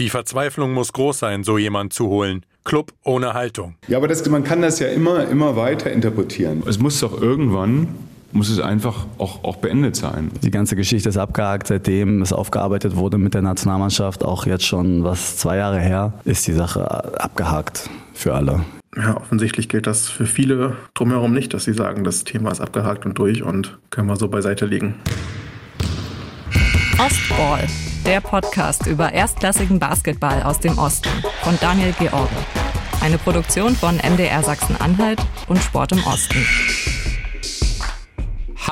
Die Verzweiflung muss groß sein, so jemand zu holen. Club ohne Haltung. Ja, aber das, man kann das ja immer, immer weiter interpretieren. Es muss doch irgendwann muss es einfach auch, auch beendet sein. Die ganze Geschichte ist abgehakt, seitdem es aufgearbeitet wurde mit der Nationalmannschaft, auch jetzt schon was zwei Jahre her, ist die Sache abgehakt für alle. Ja, offensichtlich gilt das für viele drumherum nicht, dass sie sagen, das Thema ist abgehakt und durch und können wir so beiseite legen. Ostball, der Podcast über erstklassigen Basketball aus dem Osten von Daniel George. Eine Produktion von MDR Sachsen-Anhalt und Sport im Osten.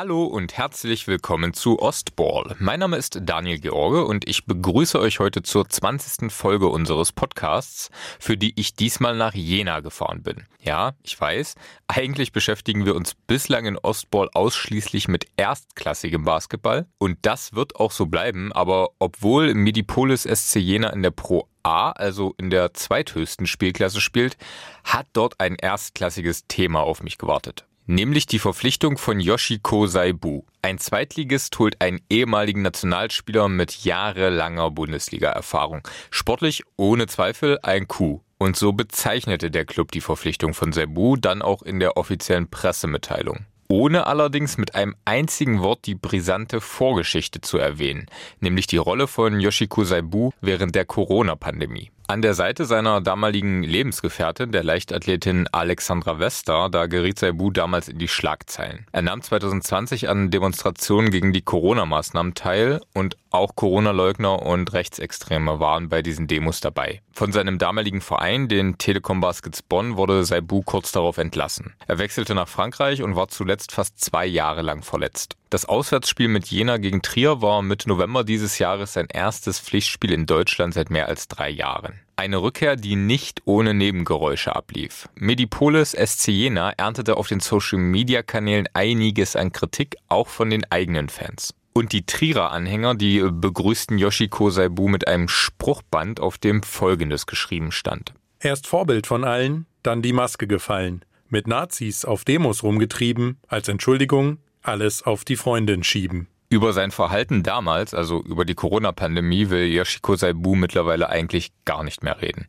Hallo und herzlich willkommen zu Ostball. Mein Name ist Daniel George und ich begrüße euch heute zur 20. Folge unseres Podcasts, für die ich diesmal nach Jena gefahren bin. Ja, ich weiß, eigentlich beschäftigen wir uns bislang in Ostball ausschließlich mit erstklassigem Basketball und das wird auch so bleiben, aber obwohl Medipolis SC Jena in der Pro A, also in der zweithöchsten Spielklasse spielt, hat dort ein erstklassiges Thema auf mich gewartet nämlich die Verpflichtung von Yoshiko Saibu. Ein Zweitligist holt einen ehemaligen Nationalspieler mit jahrelanger Bundesliga-Erfahrung. Sportlich ohne Zweifel ein Coup. Und so bezeichnete der Club die Verpflichtung von Saibu dann auch in der offiziellen Pressemitteilung ohne allerdings mit einem einzigen Wort die brisante Vorgeschichte zu erwähnen, nämlich die Rolle von Yoshiko Saibu während der Corona-Pandemie. An der Seite seiner damaligen Lebensgefährtin, der Leichtathletin Alexandra Vesta, da geriet Saibu damals in die Schlagzeilen. Er nahm 2020 an Demonstrationen gegen die Corona-Maßnahmen teil und auch Corona-Leugner und Rechtsextreme waren bei diesen Demos dabei. Von seinem damaligen Verein, den Telekom Baskets Bonn, wurde Saibu kurz darauf entlassen. Er wechselte nach Frankreich und war zuletzt fast zwei Jahre lang verletzt. Das Auswärtsspiel mit Jena gegen Trier war Mitte November dieses Jahres sein erstes Pflichtspiel in Deutschland seit mehr als drei Jahren. Eine Rückkehr, die nicht ohne Nebengeräusche ablief. Medipolis SC Jena erntete auf den Social-Media-Kanälen einiges an Kritik, auch von den eigenen Fans. Und die Trierer-Anhänger, die begrüßten Yoshiko Saibu mit einem Spruchband, auf dem Folgendes geschrieben stand. Erst Vorbild von allen, dann die Maske gefallen. Mit Nazis auf Demos rumgetrieben, als Entschuldigung, alles auf die Freundin schieben. Über sein Verhalten damals, also über die Corona-Pandemie, will Yoshiko Saibu mittlerweile eigentlich gar nicht mehr reden.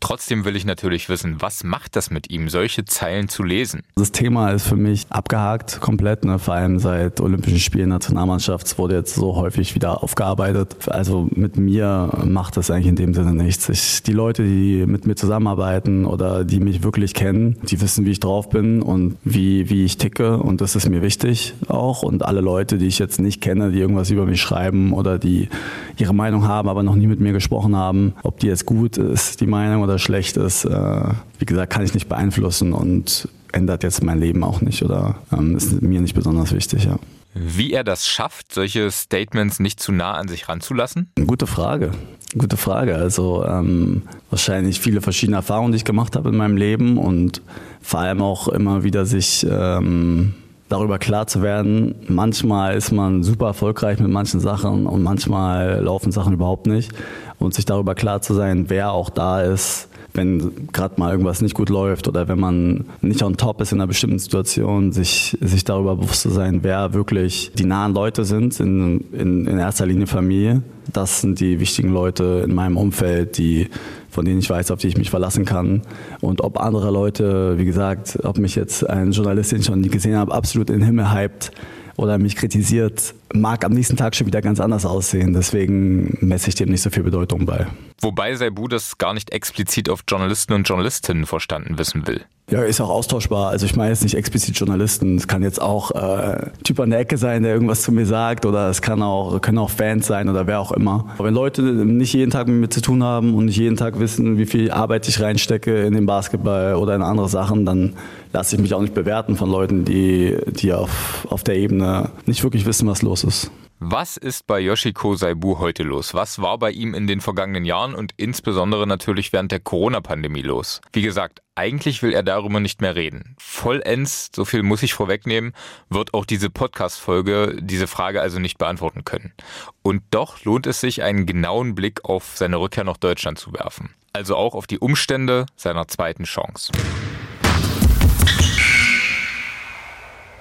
Trotzdem will ich natürlich wissen, was macht das mit ihm, solche Zeilen zu lesen? Das Thema ist für mich abgehakt komplett, ne? vor allem seit Olympischen Spielen Nationalmannschaft. Es wurde jetzt so häufig wieder aufgearbeitet. Also mit mir macht das eigentlich in dem Sinne nichts. Ich, die Leute, die mit mir zusammenarbeiten oder die mich wirklich kennen, die wissen, wie ich drauf bin und wie, wie ich ticke und das ist mir wichtig auch. Und alle Leute, die ich jetzt nicht kenne, die irgendwas über mich schreiben oder die ihre Meinung haben, aber noch nie mit mir gesprochen haben, ob die jetzt gut ist, die Meinung oder schlecht ist, äh, wie gesagt, kann ich nicht beeinflussen und ändert jetzt mein Leben auch nicht oder ähm, ist mir nicht besonders wichtig, ja. Wie er das schafft, solche Statements nicht zu nah an sich ranzulassen? Gute Frage. Gute Frage. Also ähm, wahrscheinlich viele verschiedene Erfahrungen, die ich gemacht habe in meinem Leben und vor allem auch immer wieder sich ähm, darüber klar zu werden. Manchmal ist man super erfolgreich mit manchen Sachen und manchmal laufen Sachen überhaupt nicht. Und sich darüber klar zu sein, wer auch da ist, wenn gerade mal irgendwas nicht gut läuft oder wenn man nicht on top ist in einer bestimmten Situation, sich, sich darüber bewusst zu sein, wer wirklich die nahen Leute sind, in, in, in erster Linie Familie. Das sind die wichtigen Leute in meinem Umfeld, die, von denen ich weiß, auf die ich mich verlassen kann. Und ob andere Leute, wie gesagt, ob mich jetzt ein Journalist, den ich schon nie gesehen habe, absolut in den Himmel hypt, oder mich kritisiert, mag am nächsten Tag schon wieder ganz anders aussehen. Deswegen messe ich dem nicht so viel Bedeutung bei. Wobei Seibu das gar nicht explizit auf Journalisten und Journalistinnen verstanden wissen will. Ja, ist auch austauschbar. Also ich meine jetzt nicht explizit Journalisten. Es kann jetzt auch äh, Typ an der Ecke sein, der irgendwas zu mir sagt oder es kann auch, können auch Fans sein oder wer auch immer. Aber wenn Leute nicht jeden Tag mit mir zu tun haben und nicht jeden Tag wissen, wie viel Arbeit ich reinstecke in den Basketball oder in andere Sachen, dann lasse ich mich auch nicht bewerten von Leuten, die, die auf, auf der Ebene nicht wirklich wissen, was los ist. Was ist bei Yoshiko Saibu heute los? Was war bei ihm in den vergangenen Jahren und insbesondere natürlich während der Corona-Pandemie los? Wie gesagt, eigentlich will er darüber nicht mehr reden. Vollends, so viel muss ich vorwegnehmen, wird auch diese Podcast-Folge diese Frage also nicht beantworten können. Und doch lohnt es sich, einen genauen Blick auf seine Rückkehr nach Deutschland zu werfen. Also auch auf die Umstände seiner zweiten Chance.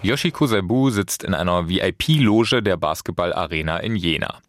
Yoshiko Saibu sitzt in einer VIP-Loge der Basketball-Arena in Jena.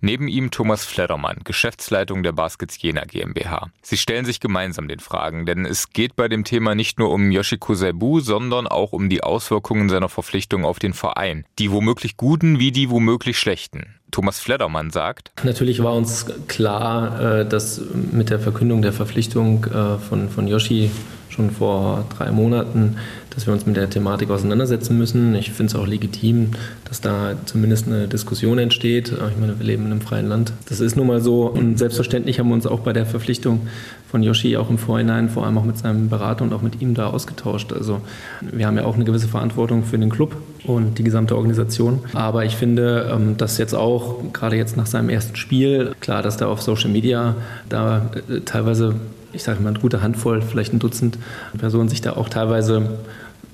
Neben ihm Thomas Fledermann, Geschäftsleitung der Baskets Jena GmbH. Sie stellen sich gemeinsam den Fragen, denn es geht bei dem Thema nicht nur um Yoshiko Saibu, sondern auch um die Auswirkungen seiner Verpflichtung auf den Verein. Die womöglich guten wie die womöglich schlechten. Thomas Fledermann sagt. Natürlich war uns klar, äh, dass mit der Verkündung der Verpflichtung äh, von, von Yoshi schon vor drei Monaten, dass wir uns mit der Thematik auseinandersetzen müssen. Ich finde es auch legitim, dass da zumindest eine Diskussion entsteht. Ich meine, wir leben in einem freien Land. Das ist nun mal so. Und selbstverständlich haben wir uns auch bei der Verpflichtung von Yoshi auch im Vorhinein, vor allem auch mit seinem Berater und auch mit ihm da ausgetauscht. Also wir haben ja auch eine gewisse Verantwortung für den Club und die gesamte Organisation. Aber ich finde, ähm, dass jetzt auch, gerade jetzt nach seinem ersten Spiel, klar, dass da auf Social Media da äh, teilweise ich sage mal, eine gute Handvoll, vielleicht ein Dutzend Personen sich da auch teilweise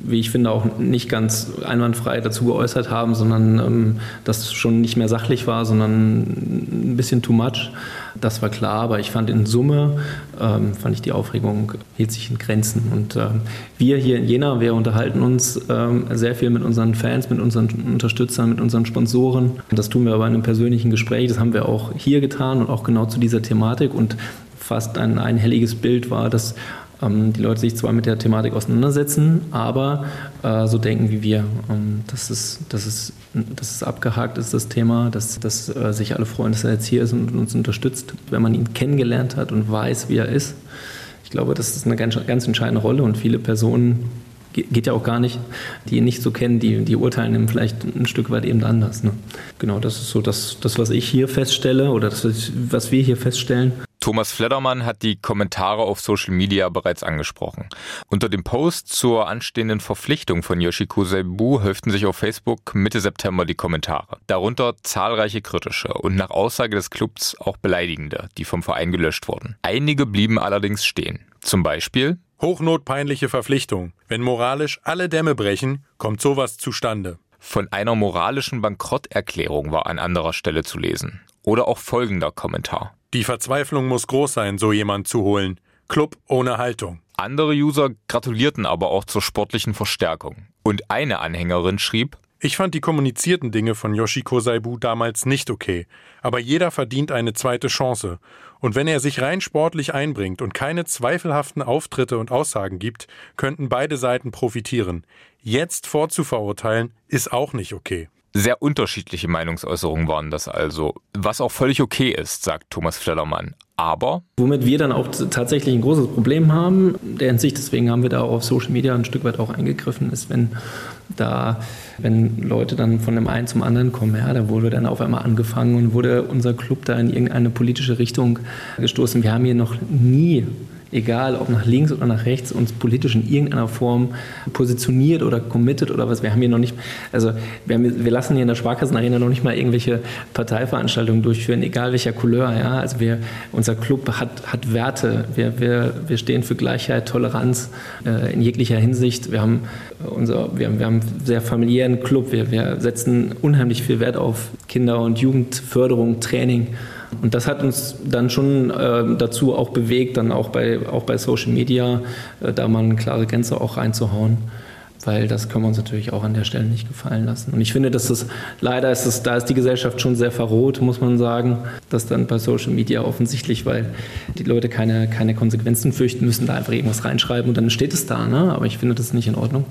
wie ich finde, auch nicht ganz einwandfrei dazu geäußert haben, sondern ähm, das schon nicht mehr sachlich war, sondern ein bisschen too much. Das war klar, aber ich fand in Summe, ähm, fand ich die Aufregung hielt sich in Grenzen. Und ähm, wir hier in Jena, wir unterhalten uns ähm, sehr viel mit unseren Fans, mit unseren Unterstützern, mit unseren Sponsoren. Das tun wir aber in einem persönlichen Gespräch, das haben wir auch hier getan und auch genau zu dieser Thematik. Und fast ein einhelliges Bild war, dass ähm, die Leute sich zwar mit der Thematik auseinandersetzen, aber äh, so denken wie wir. Ähm, dass, es, dass, es, dass es abgehakt ist, das Thema, dass, dass äh, sich alle freuen, dass er jetzt hier ist und uns unterstützt, wenn man ihn kennengelernt hat und weiß, wie er ist. Ich glaube, das ist eine ganz, ganz entscheidende Rolle und viele Personen geht ja auch gar nicht, die ihn nicht so kennen, die, die urteilen vielleicht ein Stück weit eben anders. Ne? Genau, das ist so das, das, was ich hier feststelle oder das, was wir hier feststellen. Thomas Fledermann hat die Kommentare auf Social Media bereits angesprochen. Unter dem Post zur anstehenden Verpflichtung von Yoshiko Seibu häuften sich auf Facebook Mitte September die Kommentare. Darunter zahlreiche kritische und nach Aussage des Clubs auch beleidigende, die vom Verein gelöscht wurden. Einige blieben allerdings stehen. Zum Beispiel Hochnotpeinliche Verpflichtung. Wenn moralisch alle Dämme brechen, kommt sowas zustande. Von einer moralischen Bankrotterklärung war an anderer Stelle zu lesen. Oder auch folgender Kommentar. Die Verzweiflung muss groß sein, so jemand zu holen. Club ohne Haltung. Andere User gratulierten aber auch zur sportlichen Verstärkung. Und eine Anhängerin schrieb, ich fand die kommunizierten Dinge von Yoshiko Saibu damals nicht okay, aber jeder verdient eine zweite Chance. Und wenn er sich rein sportlich einbringt und keine zweifelhaften Auftritte und Aussagen gibt, könnten beide Seiten profitieren. Jetzt vorzuverurteilen, ist auch nicht okay. Sehr unterschiedliche Meinungsäußerungen waren das also, was auch völlig okay ist, sagt Thomas Flellermann. Aber. Womit wir dann auch tatsächlich ein großes Problem haben, der Hinsicht, deswegen haben wir da auch auf Social Media ein Stück weit auch eingegriffen, ist, wenn da, wenn Leute dann von dem einen zum anderen kommen, ja, da wurde dann auf einmal angefangen und wurde unser Club da in irgendeine politische Richtung gestoßen. Wir haben hier noch nie egal ob nach links oder nach rechts, uns politisch in irgendeiner Form positioniert oder committed oder was. Wir haben hier noch nicht, also wir, haben, wir lassen hier in der Sparkassenarena noch nicht mal irgendwelche Parteiveranstaltungen durchführen, egal welcher Couleur. Ja? Also wir, unser Club hat, hat Werte. Wir, wir, wir stehen für Gleichheit, Toleranz äh, in jeglicher Hinsicht. Wir haben, unser, wir, haben, wir haben einen sehr familiären Club. Wir, wir setzen unheimlich viel Wert auf Kinder- und Jugendförderung, Training. Und das hat uns dann schon äh, dazu auch bewegt, dann auch bei, auch bei Social Media äh, da mal eine klare Grenze auch reinzuhauen. Weil das können wir uns natürlich auch an der Stelle nicht gefallen lassen. Und ich finde, dass das leider ist es, da ist die Gesellschaft schon sehr verroht, muss man sagen, dass dann bei Social Media offensichtlich, weil die Leute keine, keine Konsequenzen fürchten müssen, da einfach irgendwas reinschreiben und dann steht es da. Ne? Aber ich finde das nicht in Ordnung.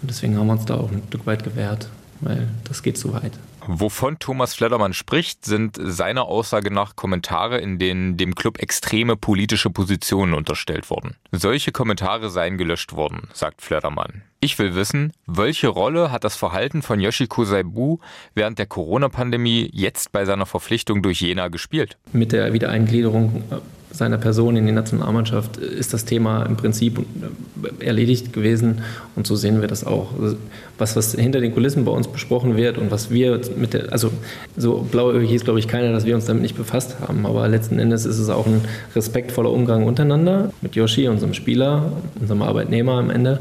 Und deswegen haben wir uns da auch ein Stück weit gewehrt, weil das geht zu weit. Wovon Thomas Fledermann spricht, sind seiner Aussage nach Kommentare, in denen dem Club extreme politische Positionen unterstellt wurden. Solche Kommentare seien gelöscht worden, sagt Fledermann. Ich will wissen, welche Rolle hat das Verhalten von Yoshiko Saibu während der Corona-Pandemie jetzt bei seiner Verpflichtung durch Jena gespielt? Mit der Wiedereingliederung seiner Person in die Nationalmannschaft ist das Thema im Prinzip erledigt gewesen und so sehen wir das auch. Was, was hinter den Kulissen bei uns besprochen wird und was wir mit der, also so blauäugig ist glaube ich keiner, dass wir uns damit nicht befasst haben, aber letzten Endes ist es auch ein respektvoller Umgang untereinander mit Yoshi, unserem Spieler, unserem Arbeitnehmer am Ende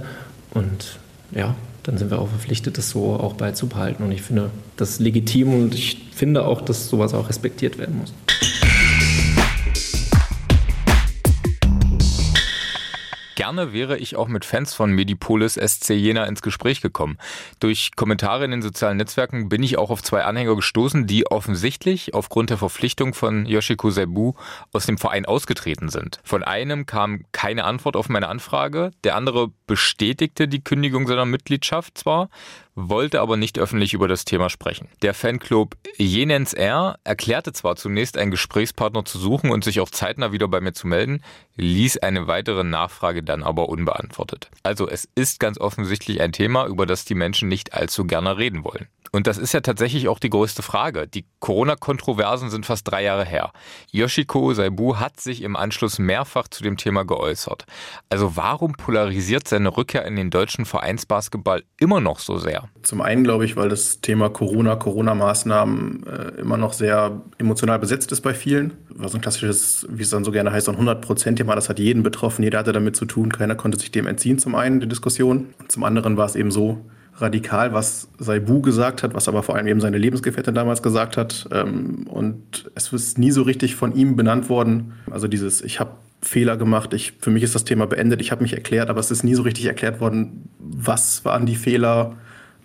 und ja, dann sind wir auch verpflichtet, das so auch beizubehalten und ich finde das legitim und ich finde auch, dass sowas auch respektiert werden muss. Gerne wäre ich auch mit Fans von Medipolis SC Jena ins Gespräch gekommen. Durch Kommentare in den sozialen Netzwerken bin ich auch auf zwei Anhänger gestoßen, die offensichtlich aufgrund der Verpflichtung von Yoshiko Seibu aus dem Verein ausgetreten sind. Von einem kam keine Antwort auf meine Anfrage, der andere bestätigte die Kündigung seiner Mitgliedschaft zwar, wollte aber nicht öffentlich über das Thema sprechen. Der Fanclub Jenens R erklärte zwar zunächst einen Gesprächspartner zu suchen und sich auch zeitnah wieder bei mir zu melden, ließ eine weitere Nachfrage dann aber unbeantwortet. Also es ist ganz offensichtlich ein Thema, über das die Menschen nicht allzu gerne reden wollen. Und das ist ja tatsächlich auch die größte Frage. Die Corona-Kontroversen sind fast drei Jahre her. Yoshiko Saibu hat sich im Anschluss mehrfach zu dem Thema geäußert. Also warum polarisiert seine Rückkehr in den deutschen Vereinsbasketball immer noch so sehr? Zum einen glaube ich, weil das Thema Corona, Corona-Maßnahmen äh, immer noch sehr emotional besetzt ist bei vielen. War so ein klassisches, wie es dann so gerne heißt, ein 100-Prozent-Thema. Das hat jeden betroffen, jeder hatte damit zu tun. Keiner konnte sich dem entziehen, zum einen, die Diskussion. Und zum anderen war es eben so, radikal, was Saibu gesagt hat, was aber vor allem eben seine Lebensgefährtin damals gesagt hat. Ähm, und es ist nie so richtig von ihm benannt worden. Also dieses, ich habe Fehler gemacht, ich, für mich ist das Thema beendet, ich habe mich erklärt, aber es ist nie so richtig erklärt worden, was waren die Fehler,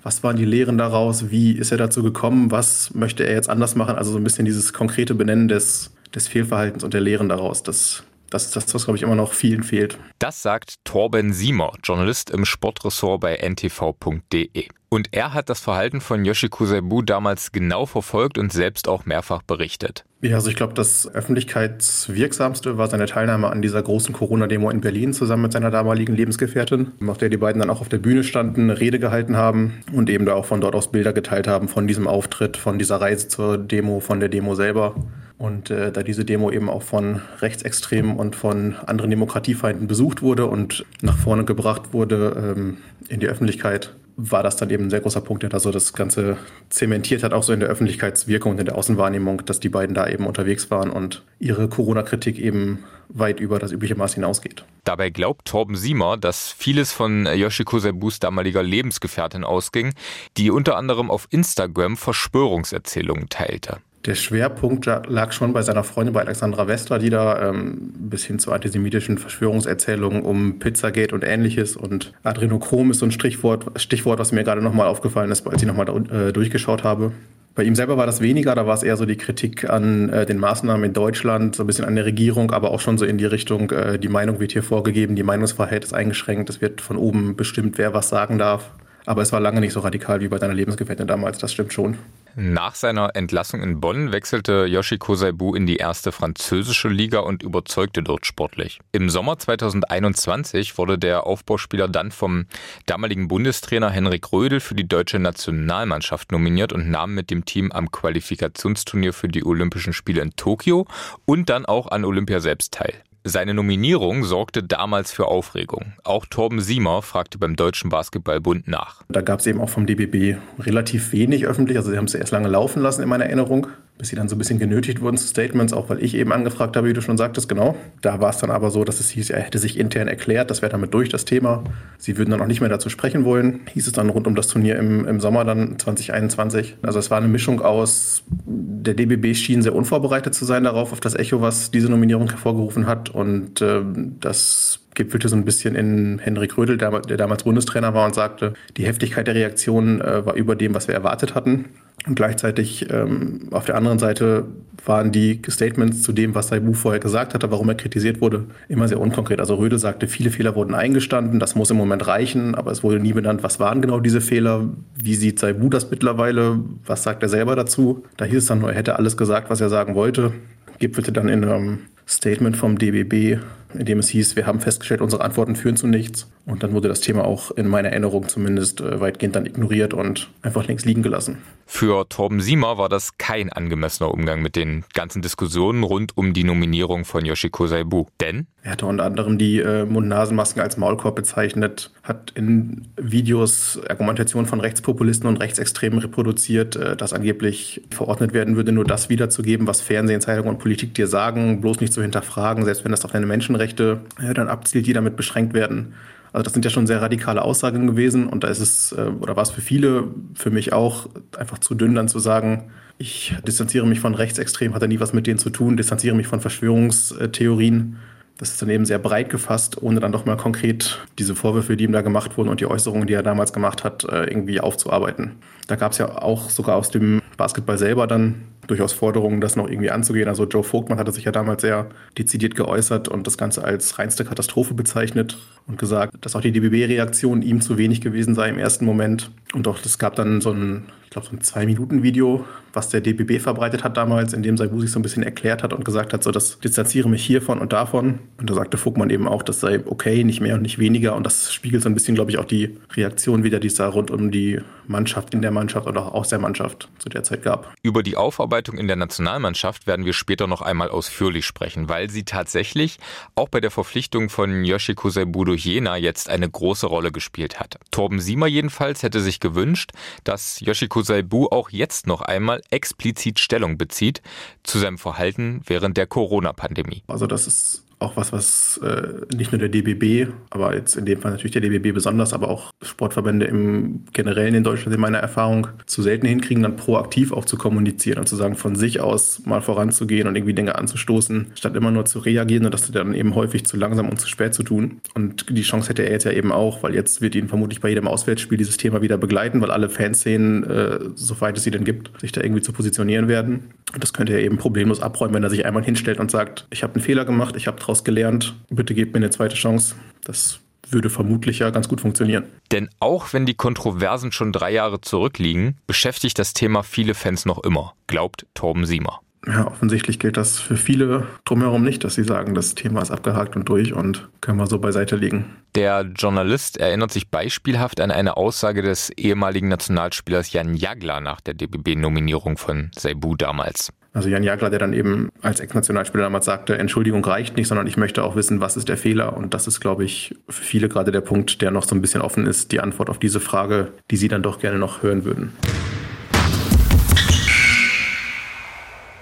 was waren die Lehren daraus, wie ist er dazu gekommen, was möchte er jetzt anders machen. Also so ein bisschen dieses konkrete Benennen des, des Fehlverhaltens und der Lehren daraus. Das das ist das, was, glaube ich, immer noch vielen fehlt. Das sagt Torben Siemer, Journalist im Sportressort bei ntv.de. Und er hat das Verhalten von Yoshiko Saibu damals genau verfolgt und selbst auch mehrfach berichtet. Ja, also ich glaube, das öffentlichkeitswirksamste war seine Teilnahme an dieser großen Corona-Demo in Berlin zusammen mit seiner damaligen Lebensgefährtin, auf der die beiden dann auch auf der Bühne standen, Rede gehalten haben und eben da auch von dort aus Bilder geteilt haben von diesem Auftritt, von dieser Reise zur Demo, von der Demo selber. Und äh, da diese Demo eben auch von Rechtsextremen und von anderen Demokratiefeinden besucht wurde und nach vorne gebracht wurde ähm, in die Öffentlichkeit, war das dann eben ein sehr großer Punkt, der da so das Ganze zementiert hat, auch so in der Öffentlichkeitswirkung und in der Außenwahrnehmung, dass die beiden da eben unterwegs waren und ihre Corona-Kritik eben weit über das übliche Maß hinausgeht. Dabei glaubt Torben Siemer, dass vieles von Yoshiko Sebus damaliger Lebensgefährtin ausging, die unter anderem auf Instagram Verschwörungserzählungen teilte. Der Schwerpunkt lag schon bei seiner Freundin, bei Alexandra Wester, die da ähm, bis hin zu antisemitischen Verschwörungserzählungen um Pizzagate und ähnliches und Adrenochrom ist so ein Stichwort, Stichwort was mir gerade nochmal aufgefallen ist, als ich nochmal äh, durchgeschaut habe. Bei ihm selber war das weniger, da war es eher so die Kritik an äh, den Maßnahmen in Deutschland, so ein bisschen an der Regierung, aber auch schon so in die Richtung, äh, die Meinung wird hier vorgegeben, die Meinungsfreiheit ist eingeschränkt, es wird von oben bestimmt, wer was sagen darf. Aber es war lange nicht so radikal wie bei deiner Lebensgefährtin damals, das stimmt schon. Nach seiner Entlassung in Bonn wechselte Yoshiko Saibu in die erste französische Liga und überzeugte dort sportlich. Im Sommer 2021 wurde der Aufbauspieler dann vom damaligen Bundestrainer Henrik Rödel für die deutsche Nationalmannschaft nominiert und nahm mit dem Team am Qualifikationsturnier für die Olympischen Spiele in Tokio und dann auch an Olympia selbst teil. Seine Nominierung sorgte damals für Aufregung. Auch Torben Siemer fragte beim Deutschen Basketballbund nach. Da gab es eben auch vom DBB relativ wenig öffentlich. Also sie haben es erst lange laufen lassen in meiner Erinnerung bis sie dann so ein bisschen genötigt wurden zu Statements, auch weil ich eben angefragt habe, wie du schon sagtest, genau. Da war es dann aber so, dass es hieß, er hätte sich intern erklärt, das wäre damit durch das Thema. Sie würden dann auch nicht mehr dazu sprechen wollen. Hieß es dann rund um das Turnier im, im Sommer dann 2021. Also es war eine Mischung aus, der DBB schien sehr unvorbereitet zu sein darauf, auf das Echo, was diese Nominierung hervorgerufen hat. Und äh, das gipfelte so ein bisschen in Henrik Rödel, der, damals Bundestrainer war und sagte, die Heftigkeit der Reaktion äh, war über dem, was wir erwartet hatten. Und gleichzeitig ähm, auf der anderen Seite waren die Statements zu dem, was Saibu vorher gesagt hatte, warum er kritisiert wurde, immer sehr unkonkret. Also Rödel sagte, viele Fehler wurden eingestanden, das muss im Moment reichen, aber es wurde nie benannt, was waren genau diese Fehler, wie sieht Saibu das mittlerweile, was sagt er selber dazu. Da hieß es dann nur, er hätte alles gesagt, was er sagen wollte. Gipfelte dann in einem Statement vom DBB, in dem es hieß, wir haben festgestellt, unsere Antworten führen zu nichts. Und dann wurde das Thema auch in meiner Erinnerung zumindest äh, weitgehend dann ignoriert und einfach links liegen gelassen. Für Torben Siemer war das kein angemessener Umgang mit den ganzen Diskussionen rund um die Nominierung von Yoshiko Saibu. Denn er hatte unter anderem die äh, Mund-Nasen-Masken als Maulkorb bezeichnet, hat in Videos Argumentation von Rechtspopulisten und Rechtsextremen reproduziert, äh, dass angeblich verordnet werden würde, nur das wiederzugeben, was Fernsehen, Zeitung und Politik dir sagen, bloß nicht zu hinterfragen, selbst wenn das auf deine Menschenrechte äh, dann abzielt, die damit beschränkt werden. Also das sind ja schon sehr radikale Aussagen gewesen und da ist es, äh, oder war es für viele, für mich auch, einfach zu dünn dann zu sagen, ich distanziere mich von Rechtsextremen, hat ja nie was mit denen zu tun, distanziere mich von Verschwörungstheorien. Das ist dann eben sehr breit gefasst, ohne dann doch mal konkret diese Vorwürfe, die ihm da gemacht wurden und die Äußerungen, die er damals gemacht hat, äh, irgendwie aufzuarbeiten. Da gab es ja auch sogar aus dem Basketball selber dann durchaus Forderungen, das noch irgendwie anzugehen. Also Joe Vogtmann hatte sich ja damals sehr dezidiert geäußert und das Ganze als reinste Katastrophe bezeichnet und gesagt, dass auch die DBB-Reaktion ihm zu wenig gewesen sei im ersten Moment. Und auch es gab dann so ein, ich glaube, so ein Zwei-Minuten-Video, was der DBB verbreitet hat damals, in dem Saibu sich so ein bisschen erklärt hat und gesagt hat, so das distanziere mich hiervon und davon. Und da sagte Vogtmann eben auch, das sei okay, nicht mehr und nicht weniger. Und das spiegelt so ein bisschen, glaube ich, auch die Reaktion wieder, die es da rund um die Mannschaft, in der Mannschaft oder auch aus der Mannschaft zu der Zeit gab. Über die Aufarbeitung in der Nationalmannschaft werden wir später noch einmal ausführlich sprechen, weil sie tatsächlich auch bei der Verpflichtung von Yoshiko durch Jena jetzt eine große Rolle gespielt hat. Torben Siemer jedenfalls hätte sich gewünscht, dass Yoshiko Saibu auch jetzt noch einmal explizit Stellung bezieht zu seinem Verhalten während der Corona-Pandemie. Also das ist auch was, was äh, nicht nur der DBB, aber jetzt in dem Fall natürlich der DBB besonders, aber auch Sportverbände im Generellen in Deutschland in meiner Erfahrung zu selten hinkriegen, dann proaktiv auch zu kommunizieren und zu sagen, von sich aus mal voranzugehen und irgendwie Dinge anzustoßen, statt immer nur zu reagieren und das dann eben häufig zu langsam und zu spät zu tun. Und die Chance hätte er jetzt ja eben auch, weil jetzt wird ihn vermutlich bei jedem Auswärtsspiel dieses Thema wieder begleiten, weil alle Fanszenen, äh, soweit es sie denn gibt, sich da irgendwie zu positionieren werden. Und das könnte er eben problemlos abräumen, wenn er sich einmal hinstellt und sagt, ich habe einen Fehler gemacht, ich habe daraus gelernt, bitte gebt mir eine zweite Chance. Das würde vermutlich ja ganz gut funktionieren. Denn auch wenn die Kontroversen schon drei Jahre zurückliegen, beschäftigt das Thema viele Fans noch immer, glaubt Torben Siemer. Ja, offensichtlich gilt das für viele drumherum nicht, dass sie sagen, das Thema ist abgehakt und durch und können wir so beiseite legen. Der Journalist erinnert sich beispielhaft an eine Aussage des ehemaligen Nationalspielers Jan Jagler nach der DBB-Nominierung von Seibu damals. Also Jan Jagler, der dann eben als Ex-Nationalspieler damals sagte, Entschuldigung reicht nicht, sondern ich möchte auch wissen, was ist der Fehler. Und das ist, glaube ich, für viele gerade der Punkt, der noch so ein bisschen offen ist, die Antwort auf diese Frage, die Sie dann doch gerne noch hören würden.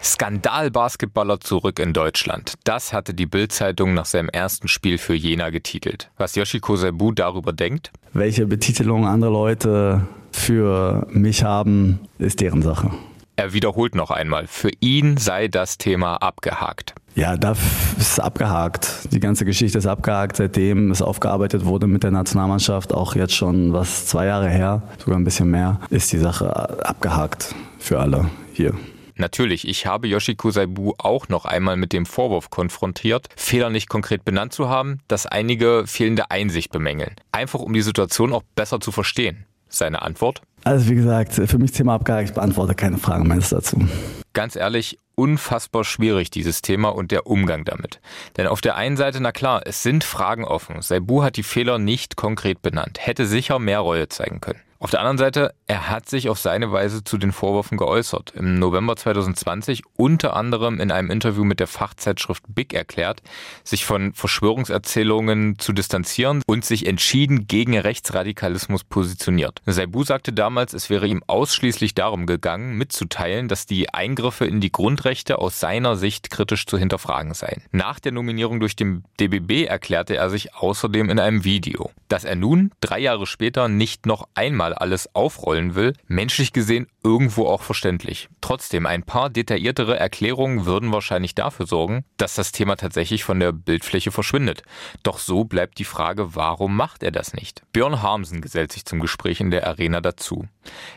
Skandal-Basketballer zurück in Deutschland. Das hatte die Bild-Zeitung nach seinem ersten Spiel für Jena getitelt. Was Yoshiko Saibu darüber denkt? Welche Betitelung andere Leute für mich haben, ist deren Sache. Er wiederholt noch einmal, für ihn sei das Thema abgehakt. Ja, das ist abgehakt. Die ganze Geschichte ist abgehakt, seitdem es aufgearbeitet wurde mit der Nationalmannschaft, auch jetzt schon was zwei Jahre her, sogar ein bisschen mehr, ist die Sache abgehakt für alle hier. Natürlich, ich habe Yoshiko Saibu auch noch einmal mit dem Vorwurf konfrontiert, Fehler nicht konkret benannt zu haben, dass einige fehlende Einsicht bemängeln. Einfach um die Situation auch besser zu verstehen. Seine Antwort? Also wie gesagt, für mich Thema abgehakt, ich beantworte keine Fragen mehr dazu. Ganz ehrlich, unfassbar schwierig, dieses Thema und der Umgang damit. Denn auf der einen Seite, na klar, es sind Fragen offen. Saibu hat die Fehler nicht konkret benannt, hätte sicher mehr Reue zeigen können. Auf der anderen Seite, er hat sich auf seine Weise zu den Vorwürfen geäußert. Im November 2020 unter anderem in einem Interview mit der Fachzeitschrift Big erklärt, sich von Verschwörungserzählungen zu distanzieren und sich entschieden gegen Rechtsradikalismus positioniert. Saibu sagte damals, es wäre ihm ausschließlich darum gegangen, mitzuteilen, dass die Eingriffe in die Grundrechte aus seiner Sicht kritisch zu hinterfragen seien. Nach der Nominierung durch den DBB erklärte er sich außerdem in einem Video, dass er nun, drei Jahre später, nicht noch einmal mal alles aufrollen will, menschlich gesehen irgendwo auch verständlich. Trotzdem, ein paar detailliertere Erklärungen würden wahrscheinlich dafür sorgen, dass das Thema tatsächlich von der Bildfläche verschwindet. Doch so bleibt die Frage, warum macht er das nicht? Björn Harmsen gesellt sich zum Gespräch in der Arena dazu.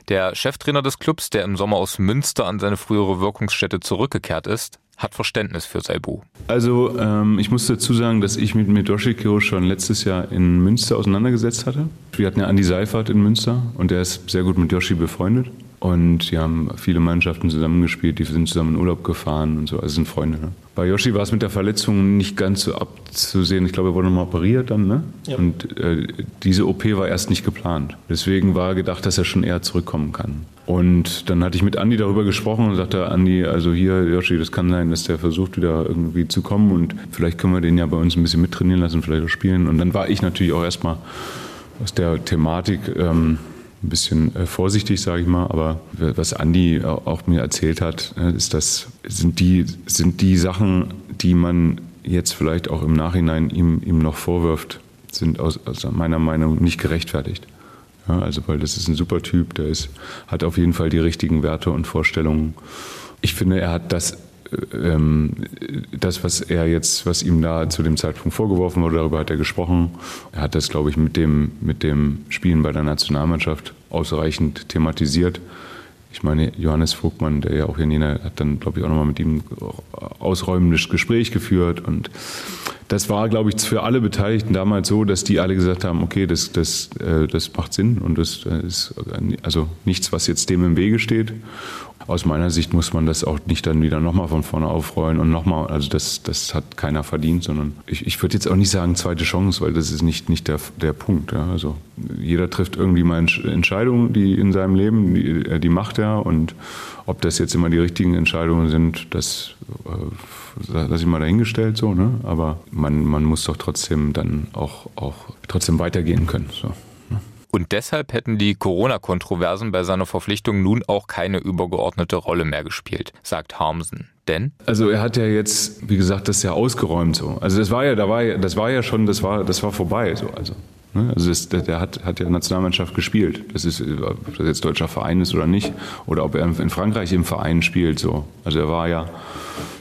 Der Cheftrainer des Clubs, der im Sommer aus Münster an seine frühere Wirkungsstätte zurückgekehrt ist, hat Verständnis für Saibu. Also ähm, ich muss dazu sagen, dass ich mit, mit Yoshiko schon letztes Jahr in Münster auseinandergesetzt hatte. Wir hatten ja Andi Seifert in Münster und der ist sehr gut mit Yoshi befreundet. Und die haben viele Mannschaften zusammengespielt, die sind zusammen in Urlaub gefahren und so, also sind Freunde. Ne? Bei Yoshi war es mit der Verletzung nicht ganz so abzusehen. Ich glaube, er wurde nochmal operiert dann, ne? Ja. Und äh, diese OP war erst nicht geplant. Deswegen war gedacht, dass er schon eher zurückkommen kann. Und dann hatte ich mit Andi darüber gesprochen und sagte, Andi, also hier, Yoshi, das kann sein, dass der versucht, wieder irgendwie zu kommen und vielleicht können wir den ja bei uns ein bisschen mittrainieren lassen, vielleicht auch spielen. Und dann war ich natürlich auch erstmal aus der Thematik ähm, ein bisschen äh, vorsichtig, sage ich mal. Aber was Andi auch mir erzählt hat, äh, ist, das sind die, sind die Sachen, die man jetzt vielleicht auch im Nachhinein ihm, ihm noch vorwirft, sind aus, aus meiner Meinung nicht gerechtfertigt. Ja, also weil das ist ein super Typ, der ist, hat auf jeden Fall die richtigen Werte und Vorstellungen. Ich finde, er hat das ähm, das, was er jetzt, was ihm da zu dem Zeitpunkt vorgeworfen wurde, darüber hat er gesprochen. Er hat das, glaube ich, mit dem, mit dem Spielen bei der Nationalmannschaft ausreichend thematisiert. Ich meine, Johannes Vogtmann, der ja auch hier in Jena, hat dann, glaube ich, auch nochmal mit ihm ausräumendes Gespräch geführt. Und das war, glaube ich, für alle Beteiligten damals so, dass die alle gesagt haben, okay, das, das, äh, das macht Sinn und das ist also nichts, was jetzt dem im Wege steht aus meiner Sicht muss man das auch nicht dann wieder nochmal von vorne aufrollen und nochmal, also das, das hat keiner verdient, sondern ich, ich würde jetzt auch nicht sagen zweite Chance, weil das ist nicht, nicht der, der Punkt. Ja. Also jeder trifft irgendwie mal Entscheidungen, die in seinem Leben, die, äh, die macht er und ob das jetzt immer die richtigen Entscheidungen sind, das äh, lasse ich mal dahingestellt so, ne? aber man, man muss doch trotzdem dann auch, auch trotzdem weitergehen können. So. Und deshalb hätten die Corona-Kontroversen bei seiner Verpflichtung nun auch keine übergeordnete Rolle mehr gespielt, sagt Harmsen. Denn? Also er hat ja jetzt, wie gesagt, das ja ausgeräumt so. Also das war ja, da war das war ja schon, das war, das war vorbei so. Also ne? also das, der hat, hat ja Nationalmannschaft gespielt. Das ist, ob das jetzt deutscher Verein ist oder nicht. Oder ob er in Frankreich im Verein spielt. So. Also er war ja,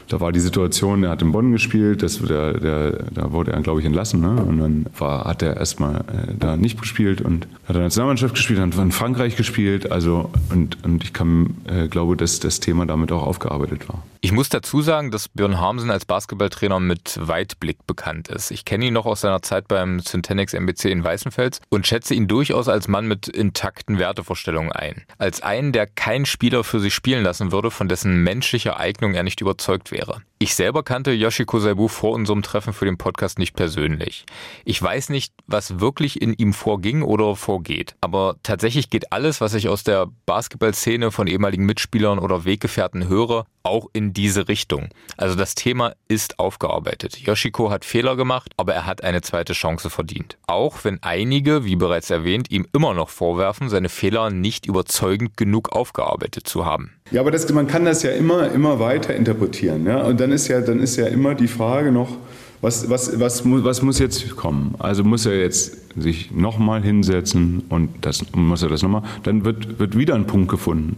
da war die Situation, er hat in Bonn gespielt, das, der, der, da wurde er, glaube ich, entlassen. Ne? Und dann war, hat er erstmal äh, da nicht gespielt und hat in der Nationalmannschaft gespielt, hat in Frankreich gespielt. Also, und, und ich kann, äh, glaube, dass das Thema damit auch aufgearbeitet war. Ich muss dazu sagen, dass Björn Harmsen als Basketballtrainer mit Weitblick bekannt ist. Ich kenne ihn noch aus seiner Zeit beim Syntenix MBC in Weißenfels und schätze ihn durchaus als Mann mit intakten Wertevorstellungen ein. Als einen, der kein Spieler für sich spielen lassen würde, von dessen menschlicher Eignung er nicht überzeugt wäre. Ich selber kannte Yoshiko Saibu vor unserem Treffen für den Podcast nicht persönlich. Ich weiß nicht, was wirklich in ihm vorging oder vorgeht. Aber tatsächlich geht alles, was ich aus der Basketballszene von ehemaligen Mitspielern oder Weggefährten höre, auch in diese Richtung. Also das Thema ist aufgearbeitet. Yoshiko hat Fehler gemacht, aber er hat eine zweite Chance verdient. Auch wenn einige, wie bereits erwähnt, ihm immer noch vorwerfen, seine Fehler nicht überzeugend genug aufgearbeitet zu haben. Ja, aber das, man kann das ja immer, immer weiter interpretieren. Ja? Und dann ist ja, dann ist ja immer die Frage noch, was, was, was, was muss jetzt kommen? Also muss er jetzt sich nochmal hinsetzen und das muss er das nochmal, dann wird, wird wieder ein Punkt gefunden.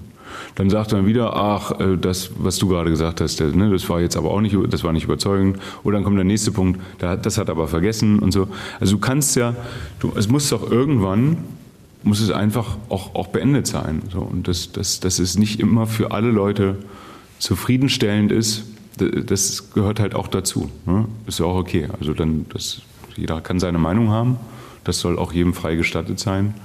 Dann sagt er wieder, ach, äh, das, was du gerade gesagt hast, ne, das war jetzt aber auch nicht, das war nicht überzeugend. Oder dann kommt der nächste Punkt, das hat er aber vergessen und so. Also du kannst ja, du, es muss doch irgendwann muss es einfach auch, auch beendet sein. So, und dass, dass, dass es nicht immer für alle Leute zufriedenstellend ist, das gehört halt auch dazu. Ne? Ist ja auch okay. Also dann, das, jeder kann seine Meinung haben. Das soll auch jedem frei gestattet sein.